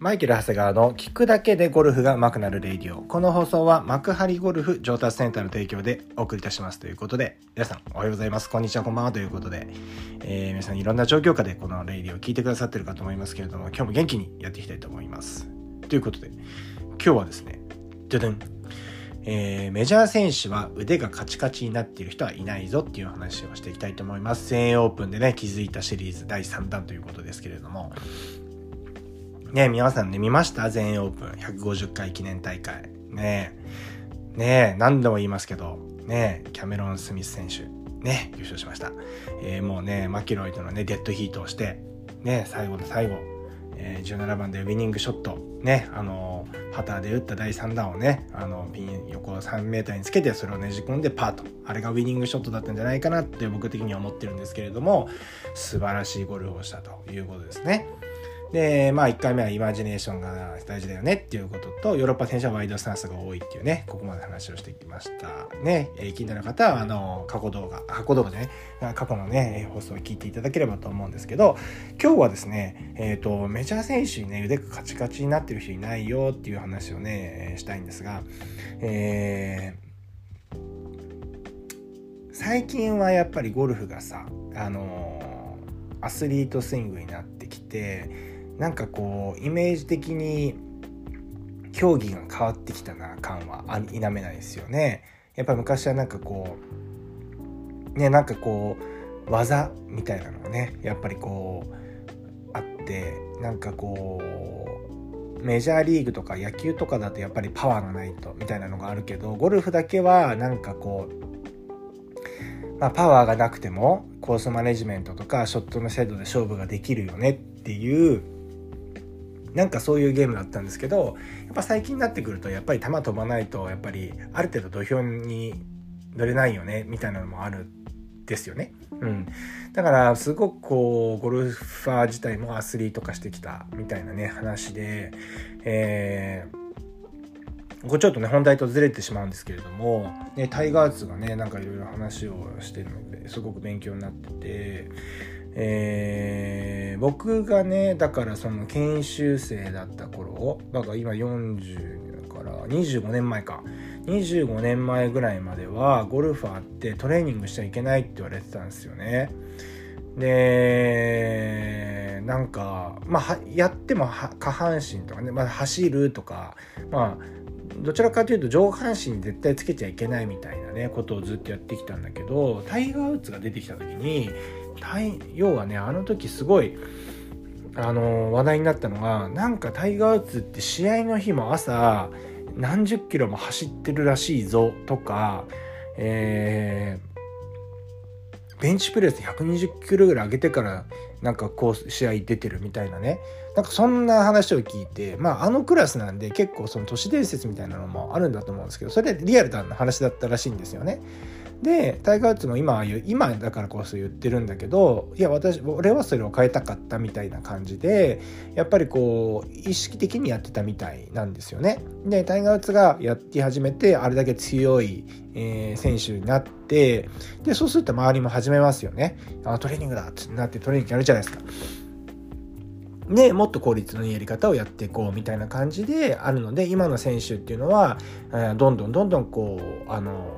マイケル・長谷川の聞くだけでゴルフが上手くなるレイディオ。この放送は幕張ゴルフ上達センターの提供でお送りいたしますということで、皆さんおはようございます。こんにちは、こんばんはということで、えー、皆さんいろんな状況下でこのレイディオを聞いてくださってるかと思いますけれども、今日も元気にやっていきたいと思います。ということで、今日はですね、じゃでん。えー、メジャー選手は腕がカチカチになっている人はいないぞっていう話をしていきたいと思います。全英オープンでね、気づいたシリーズ第3弾ということですけれども、ね皆さんね、見ました？全英オープン150回記念大会。ねえ、ねえ、何度も言いますけど、ねえ、キャメロン・スミス選手、ね優勝しました。えー、もうね、マキロイとのね、デッドヒートをして、ね最後の最後、えー、17番でウィニングショット、ね、あのー、パターで打った第3弾をね、あの、ピン横3メーターにつけて、それをねじ込んでパート。あれがウィニングショットだったんじゃないかなって僕的には思ってるんですけれども、素晴らしいゴルフをしたということですね。で、まあ1回目はイマジネーションが大事だよねっていうことと、ヨーロッパ選手はワイドスタンスが多いっていうね、ここまで話をしてきました。ね、えー、気になる方は、あの、過去動画、過去動画でね、過去のね、放送を聞いていただければと思うんですけど、今日はですね、えっ、ー、と、メジャー選手にね、腕がカチカチになってる人いないよっていう話をね、したいんですが、えー、最近はやっぱりゴルフがさ、あのアスリートスイングになってきて、なんかこうイメージ的に競技が変わってきたな感は否めないですよね。やっぱ昔はなんかこうねなんかこう技みたいなのがねやっぱりこうあってなんかこうメジャーリーグとか野球とかだとやっぱりパワーがないとみたいなのがあるけどゴルフだけはなんかこう、まあ、パワーがなくてもコースマネジメントとかショットの精度で勝負ができるよねっていうなんかそういうゲームだったんですけどやっぱ最近になってくるとやっぱり球飛ばないとやっぱりある程度土俵に乗れないよねみたいなのもあるですよね。うん、だからすごくこうゴルファー自体もアスリート化してきたみたいなね話で、えー、これちょっとね本題とずれてしまうんですけれども、ね、タイガー・ツがねなんかいろいろ話をしてるのですごく勉強になっててえー、僕がねだからその研修生だった頃だから今40だから25年前か。25年前ぐらいまではゴルファーってトレーニングしちゃいけないって言われてたんですよね。でなんかまあやっても下半身とかね、まあ、走るとかまあどちらかというと上半身に絶対つけちゃいけないみたいなねことをずっとやってきたんだけどタイガー・ウッズが出てきた時に要はねあの時すごいあの話題になったのがなんかタイガー・ウッズって試合の日も朝何十キロも走ってるらしいぞとか、えー、ベンチプレス120キロぐらい上げてからなんかこう試合出てるみたいなねなんかそんな話を聞いてまああのクラスなんで結構その都市伝説みたいなのもあるんだと思うんですけどそれリアルな話だったらしいんですよね。でタイガー・ウッズも今は言う今だからこそ言ってるんだけどいや私俺はそれを変えたかったみたいな感じでやっぱりこう意識的にやってたみたいなんですよね。でタイガー・ウッズがやって始めてあれだけ強い、えー、選手になってでそうすると周りも始めますよね。あトレーニングだってなってトレーニングやるじゃないですか。でもっと効率のいいやり方をやっていこうみたいな感じであるので今の選手っていうのはどんどんどんどんこうあの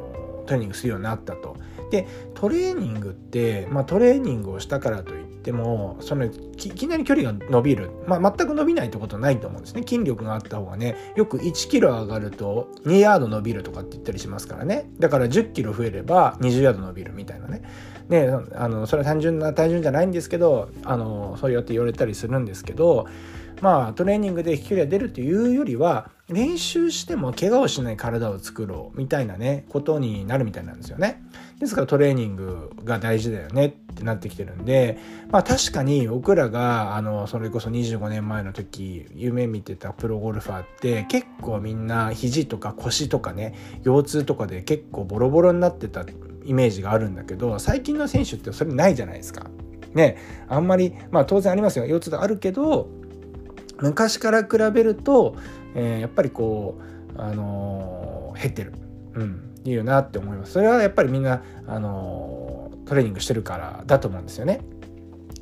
トレーニングするようになったと。でトレーニングって、まあ、トレーニングをしたからといってもそのいきなり距離が伸びる、まあ、全く伸びないってことはないと思うんですね。筋力があった方がね。よく1キロ上がると2ヤード伸びるとかって言ったりしますからね。だから10キロ増えれば20ヤード伸びるみたいなね。ねあのそれは単純な単純じゃないんですけどあのそうやって言われたりするんですけどまあトレーニングで飛距離が出るというよりは練習しても怪我をしない体を作ろうみたいなねことになるみたいなんですよね。ですからトレーニングが大事だよねってなってきてるんでまあ確かに僕らがあのそれこそ25年前の時夢見てたプロゴルファーって結構みんな肘とか腰とかね腰痛とかで結構ボロボロになってたイメージがあるんだけど最近の選手ってそれないじゃないですか。ねあんまりまあ当然ありますよ腰痛があるけど昔から比べると、えー、やっぱりこう、あのー、減ってる、うん、いいよなって思いますそれはやっぱりみんな、あのー、トレーニングしてるからだと思うんですよね。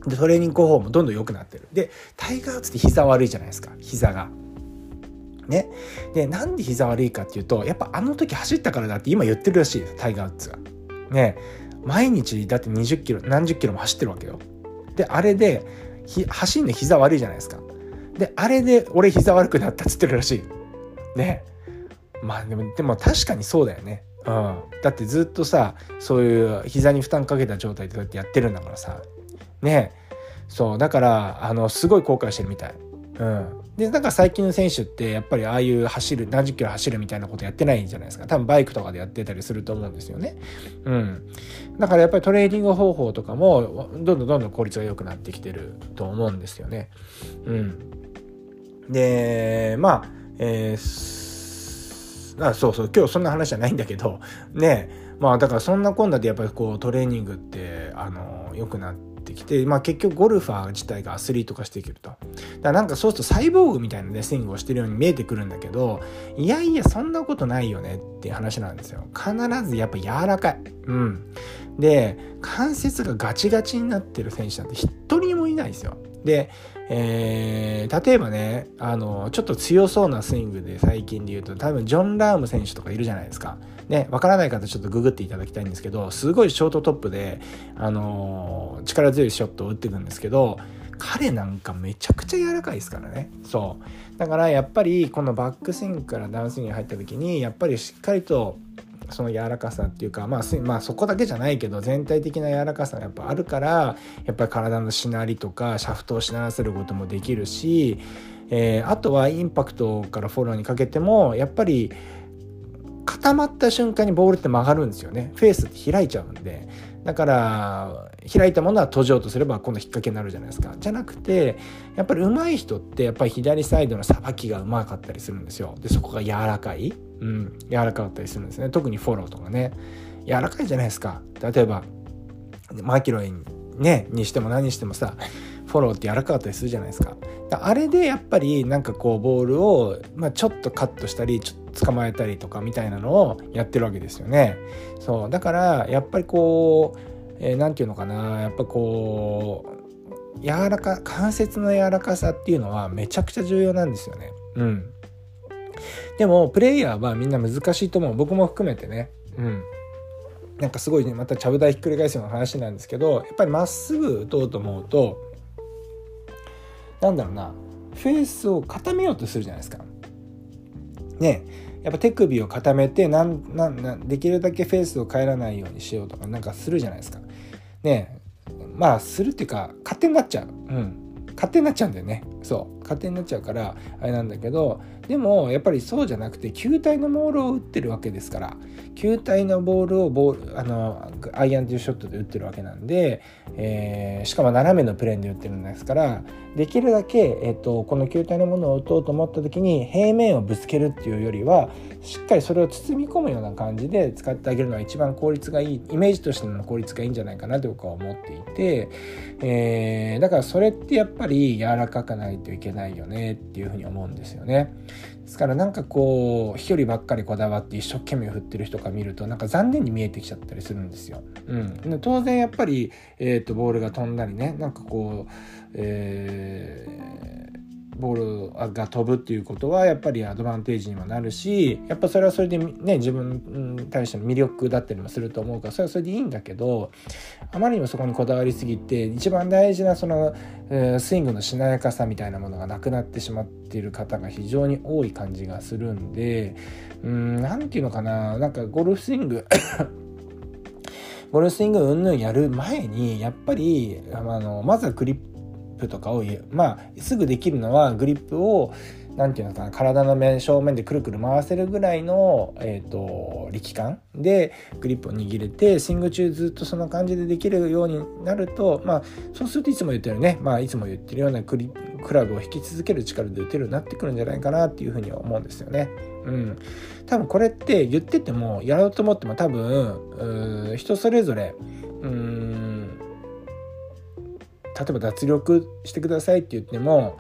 でトレーニング方法もどんどん良くなってるでタイガー・ウッズって膝悪いじゃないですか膝が。ね、でなんで膝悪いかっていうとやっぱあの時走ったからだって今言ってるらしいですタイガー・ウッズが。ね毎日だって20キロ何十キロも走ってるわけよ。であれで走んで膝悪いじゃないですか。であれで俺膝悪くなったっつってるらしい。ねまあでもでも確かにそうだよね。うん、だってずっとさそういう膝に負担かけた状態でこうやってやってるんだからさねそうだからあのすごい後悔してるみたい。うん、でなんか最近の選手ってやっぱりああいう走る何十キロ走るみたいなことやってないんじゃないですか多分バイクとかでやってたりすると思うんですよね。うん、だからやっぱりトレーニング方法とかもどんどんどんどん効率が良くなってきてると思うんですよね。うん、でまあ、えー、あそうそう今日そんな話じゃないんだけどねまあだからそんなこんなでやっぱりこうトレーニングってあの良くなってきて、まあ、結局ゴルファー自体がアスリート化してくると。だからなんかそうするとサイボーグみたいなねスイングをしてるように見えてくるんだけどいやいやそんなことないよねっていう話なんですよ。必ずやっぱ柔らかい。うん。で関節がガチガチになってる選手なんて一人もいないですよ。でえー、例えばねあのちょっと強そうなスイングで最近で言うと多分ジョン・ラーム選手とかいるじゃないですか。ね、わからない方ちょっとググっていただきたいんですけど、すごいショートトップで、あの、力強いショットを打ってるんですけど、彼なんかめちゃくちゃ柔らかいですからね。そう。だからやっぱりこのバックスイングからダウンスイングに入った時に、やっぱりしっかりとその柔らかさっていうか、まあ、まあそこだけじゃないけど全体的な柔らかさがやっぱあるからやっぱり体のしなりとかシャフトをしならせることもできるし、えー、あとはインパクトからフォローにかけてもやっぱり固まった瞬間にボールって曲がるんですよね。フェースって開いちゃうんで。だから開いたものは閉じようとすれば今度引っ掛けになるじゃないですか。じゃなくてやっぱり上手い人ってやっぱり左サイドのさばきがうまかったりするんですよ。でそこが柔らかい、うん、柔らかかったりするんですね。特にフォローとかね。柔らかいじゃないですか。例えばマキロイねにしても何にしてもさフォローって柔らかかったりするじゃないですか。あれでやっぱりなんかこうボールを、まあ、ちょっとカットしたりちょっと捕まえたりとかみたいなのをやってるわけですよね。そう。だからやっぱりこうえー、て言うのかなやっぱこう柔らか関節の柔らかさっていうのはめちゃくちゃ重要なんですよね。うん。でもプレイヤーはみんな難しいと思う僕も含めてね。うん。なんかすごいねまたちゃぶ台ひっくり返すような話なんですけどやっぱりまっすぐ打とうと思うとなんだろうなフェースを固めようとするじゃないですか。ねやっぱ手首を固めてなんなんできるだけフェースを返らないようにしようとかなんかするじゃないですか。ねまあするっていうか勝手になっちゃう。うん。勝手になっちゃうんだよね。そう。勝手になっちゃうからあれなんだけどでもやっぱりそうじゃなくて球体のボールを打ってるわけですから球体のボールをボールあのアイアンというショットで打ってるわけなんで、えー、しかも斜めのプレーンで打ってるんですからできるだけ、えーと、この球体のものを打とうと思った時に平面をぶつけるっていうよりはしっかりそれを包み込むような感じで使ってあげるのが一番効率がいいイメージとしての効率がいいんじゃないかなと僕は思っていて、えー、だからそれってやっぱり柔らかくないといけないよねっていうふうに思うんですよね。ですからなんかこう飛距離ばっかりこだわって一生懸命振ってる人が見るとなんか残念に見えてきちゃったりするんですよ。うん、当然やっぱり、えーと、ボールが飛んだりねなんかこう、えーボールが飛ぶっていうことはやっぱりアドバンテージにもなるしやっぱそれはそれでね自分に対しての魅力だったりもすると思うからそれはそれでいいんだけどあまりにもそこにこだわりすぎて一番大事なその、スイングのしなやかさみたいなものがなくなってしまっている方が非常に多い感じがするんでうん何て言うのかななんかゴルフスイング ゴルフスイングうんぬんやる前にやっぱりあのまずはグリッププとかをまあすぐできるのはグリップを何て言うのかな体の面正面でくるくる回せるぐらいの、えーと、力感でグリップを握れてスイング中ずっとその感じでできるようになるとまあそうするといつも言ってるねまあいつも言ってるようなクリクラブを引き続ける力で打てるようになってくるんじゃないかなっていうふうには思うんですよね。うん、多分これって言っててもやろうと思っても多分人それぞれうん例えば脱力してくださいって言っても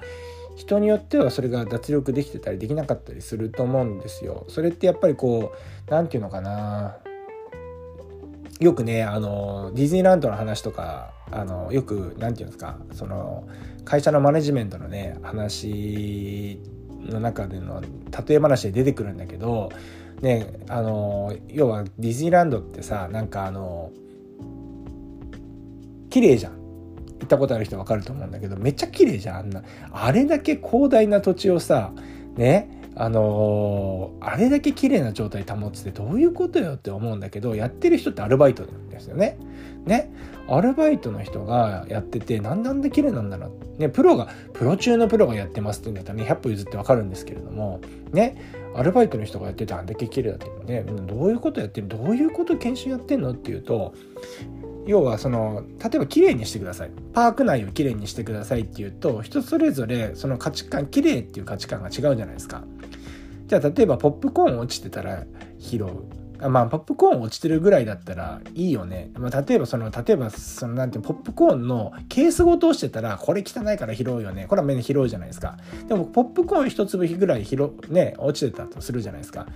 人によってはそれが脱力できてたりできなかったりすると思うんですよ。それってやっぱりこう何て言うのかなよくねあのディズニーランドの話とかあのよく何て言うんですかその会社のマネジメントのね話の中での例え話で出てくるんだけどねあの要はディズニーランドってさなんかあの綺麗じゃん行ったことある人分かると思うんだけどめっちゃ綺麗じゃんあんな。あれだけ広大な土地をさねあのー、あれだけ綺麗な状態保つってどういうことよって思うんだけどやってる人ってアルバイトなんですよね。ね。アルバイトの人がやっててなんであんな綺麗なんだろう。ねプロがプロ中のプロがやってますって言うんだったらね100歩譲ってわかるんですけれどもね。アルバイトの人がやっててあんだけ綺麗だってねどういうことやってるどういうこと研修やってんのっていうと要はその例えば綺麗にしてください。パーク内を綺麗にしてくださいっていうと人それぞれその価値観綺麗っていう価値観が違うじゃないですか。じゃあ例えばポップコーン落ちてたら拾う。あまあポップコーン落ちてるぐらいだったらいいよね、まあ、例えばその例えばそのなんていうポップコーンのケースごと落ちてたらこれ汚いから拾うよね。これは目に拾うじゃないですか。でもポップコーン一粒ぐらい拾ね落ちてたとするじゃないですか。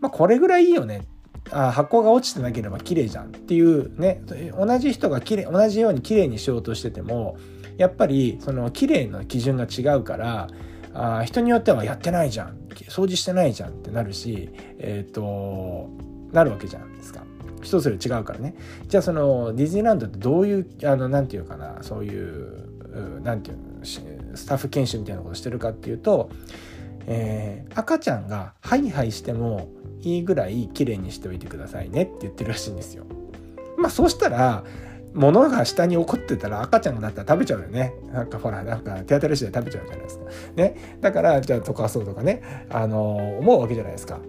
まあこれぐらいいいよね。あ箱が落ちてなければ綺麗じゃんっていうね同じ人が綺麗同じように綺麗にしようとしててもやっぱりその綺麗の基準が違うからあ人によってはやってないじゃん掃除してないじゃんってなるしえっ、ー、となるわけじゃないですか。人それ違うからね。じゃあそのディズニーランドってどういうあのなんていうかなそういうなんていうスタッフ研修みたいなことしてるかっていうと、えー、赤ちゃんがハイハイしてもいいぐらい綺麗にしておいてくださいねって言ってるらしいんですよ。まあそうしたら物が下に起こってたら赤ちゃんがだったら食べちゃうよね。なんかほら、なんか手当たり次第食べちゃうじゃないですか。ね。だから、じゃあ溶かそうとかね、あの、思うわけじゃないですか。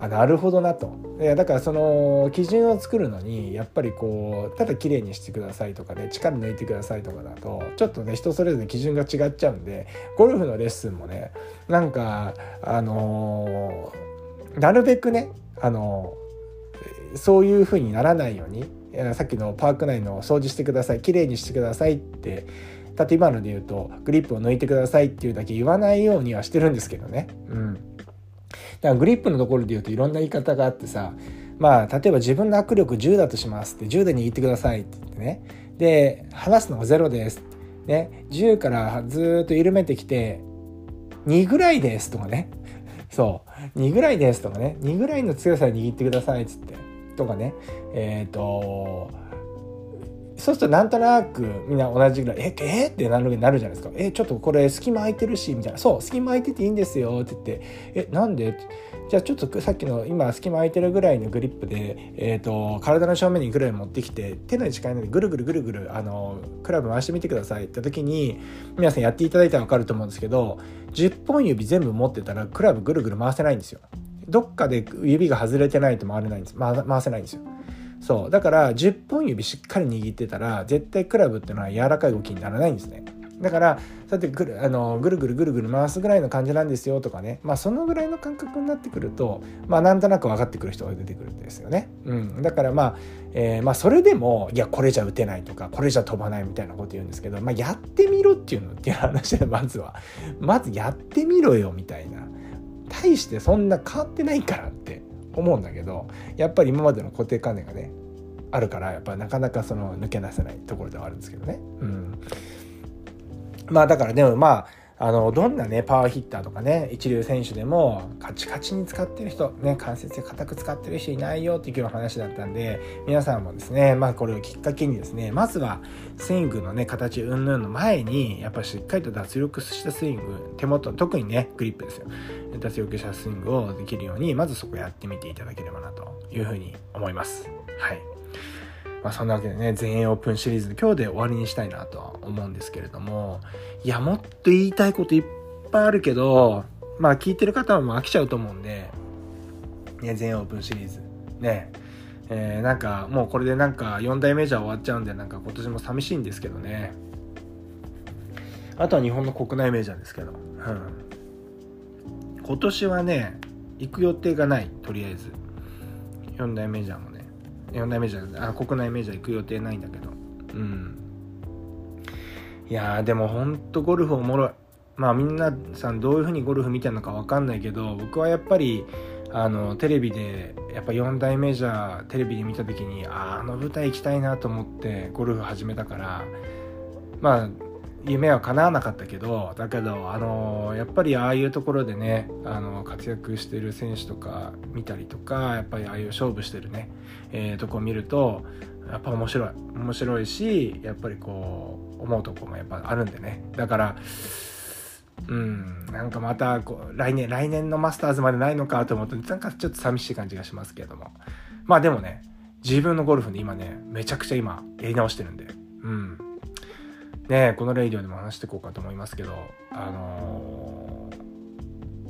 あなるほどなと。だからその基準を作るのにやっぱりこうただ綺麗にしてくださいとかね力抜いてくださいとかだとちょっとね人それぞれ基準が違っちゃうんでゴルフのレッスンもねなんかあのー、なるべくねあの、そういう風にならないようにさっきのパーク内の掃除してくださいきれいにしてくださいって例えばので言うとグリップを抜いてくださいっていうだけ言わないようにはしてるんですけどね。うん、だからグリップのところで言うといろんな言い方があってさまあ例えば自分の握力10だとしますって10で握ってくださいって言ってね。で離すのが0ですね。10からずっと緩めてきて2ぐらいですとかね。そう。2ぐらいですとかね。2ぐらいの強さで握ってくださいっつって。とかね。えっ、ー、とそうするとなんとなくみんな同じぐらい「ええってなるなるじゃないですか「えちょっとこれ隙間空いてるし」みたいな「そう隙間空いてていいんですよ」って言って「えなんで?」じゃあちょっとさっきの今隙間空いてるぐらいのグリップで、えーと、体の正面にぐらい持ってきて手の近いのでぐるぐるぐるぐるあのクラブ回してみてくださいって時に皆さんやっていただいたら分かると思うんですけど10本指全部持ってたらクラブぐるぐる回せないんですよ。どっかで指が外れてないと回れないんです、回せないんですよ。そう。だから10本指しっかり握ってたら絶対クラブっていうのは柔らかい動きにならないんですね。だからそうやってぐるあのぐるぐるぐるぐる回すぐらいの感じなんですよとかね。まあそのぐらいの感覚になってくるとまあなんとなく分かってくる人が出てくるんですよね、うん、だからまあ、えー、まあそれでもいやこれじゃ打てないとかこれじゃ飛ばないみたいなこと言うんですけど、まあ、やってみろっていうのっていう話でまずは。まずやってみろよみたいな。大してそんな変わってないからって思うんだけどやっぱり今までの固定観念がねあるからやっぱなかなかその抜け出せないところではあるんですけどね。うん、まあだからでもまああのどんなねパワーヒッターとかね一流選手でもカチカチに使ってる人ね関節で硬く使ってる人いないよっていうような話だったんで皆さんもですねまあこれをきっかけにですねまずはスイングのね形うんぬんの前にやっぱしっかりと脱力したスイング手元特にねグリップですよ。脱力したスイングをできるようにまずそこやってみていただければなというふうに思います。はい。まあ、そんなわけでね、全英オープンシリーズ今日で終わりにしたいなとは思うんですけれども、いや、もっと言いたいこといっぱいあるけど、まあ聞いてる方はもう飽きちゃうと思うんで、ね、全英オープンシリーズ。ね、えー、なんかもうこれでなんか4大メジャー終わっちゃうんで、なんか今年も寂しいんですけどね。あとは日本の国内メジャーですけど、うん。今年はね、行く予定がない、とりあえず。4大メジャーも4大メジャーあ国内メジャー行く予定ないんだけど。うん。いやでもほんとゴルフおもろい。まあみんなさんどういう風にゴルフ見てるのか分かんないけど僕はやっぱりあのテレビでやっぱ4大メジャーテレビで見た時にああの舞台行きたいなと思ってゴルフ始めたからまあ夢は叶わなかったけどだけどあのやっぱりああいうところでねあの活躍してる選手とか見たりとかやっぱりああいう勝負してるね、えー、とこ見るとやっぱ面白い面白いしやっぱりこう思うとこもやっぱあるんでね。だからうんなんかまたこう来年来年のマスターズまでないのかと思うとなんかちょっと寂しい感じがしますけれども。まあでもね自分のゴルフに今ねめちゃくちゃ今やり直してるんで。うん。ねこのレイディオでも話していこうかと思いますけどあの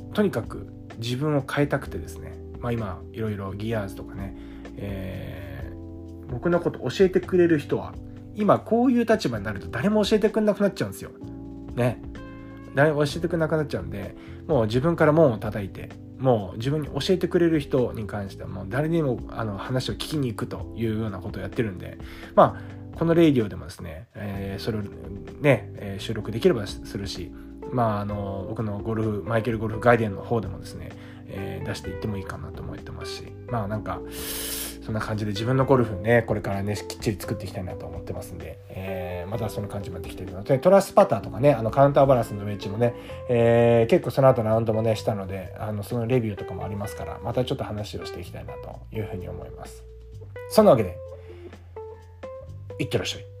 ー、とにかく自分を変えたくてですねまあ今いろいろギアーズとかね、えー、僕のこと教えてくれる人は今こういう立場になると誰も教えてくれなくなっちゃうんですよ。ね。誰も教えてくれなくなっちゃうんで、もう自分から門を叩いて、もう自分に教えてくれる人に関してはもう誰にもあの話を聞きに行くというようなことをやってるんで、まあ、このレイディオでもですね、えー、それをね、え、収録できればするし、まあ、あの、僕のゴルフ、マイケルゴルフガイデンの方でもですね、えー、出していってもいいかなと思ってますし、まあなんか、そんな感じで自分のゴルフね、これからね、きっちり作っていきたいなと思ってますんで、えー、またその感じもできているので、トラスパターとかね、あのカウンターバランスのウェッジもね、えー、結構その後ラウンドもね、したので、あの、そのレビューとかもありますから、またちょっと話をしていきたいなというふうに思います。そんなわけで、y 13.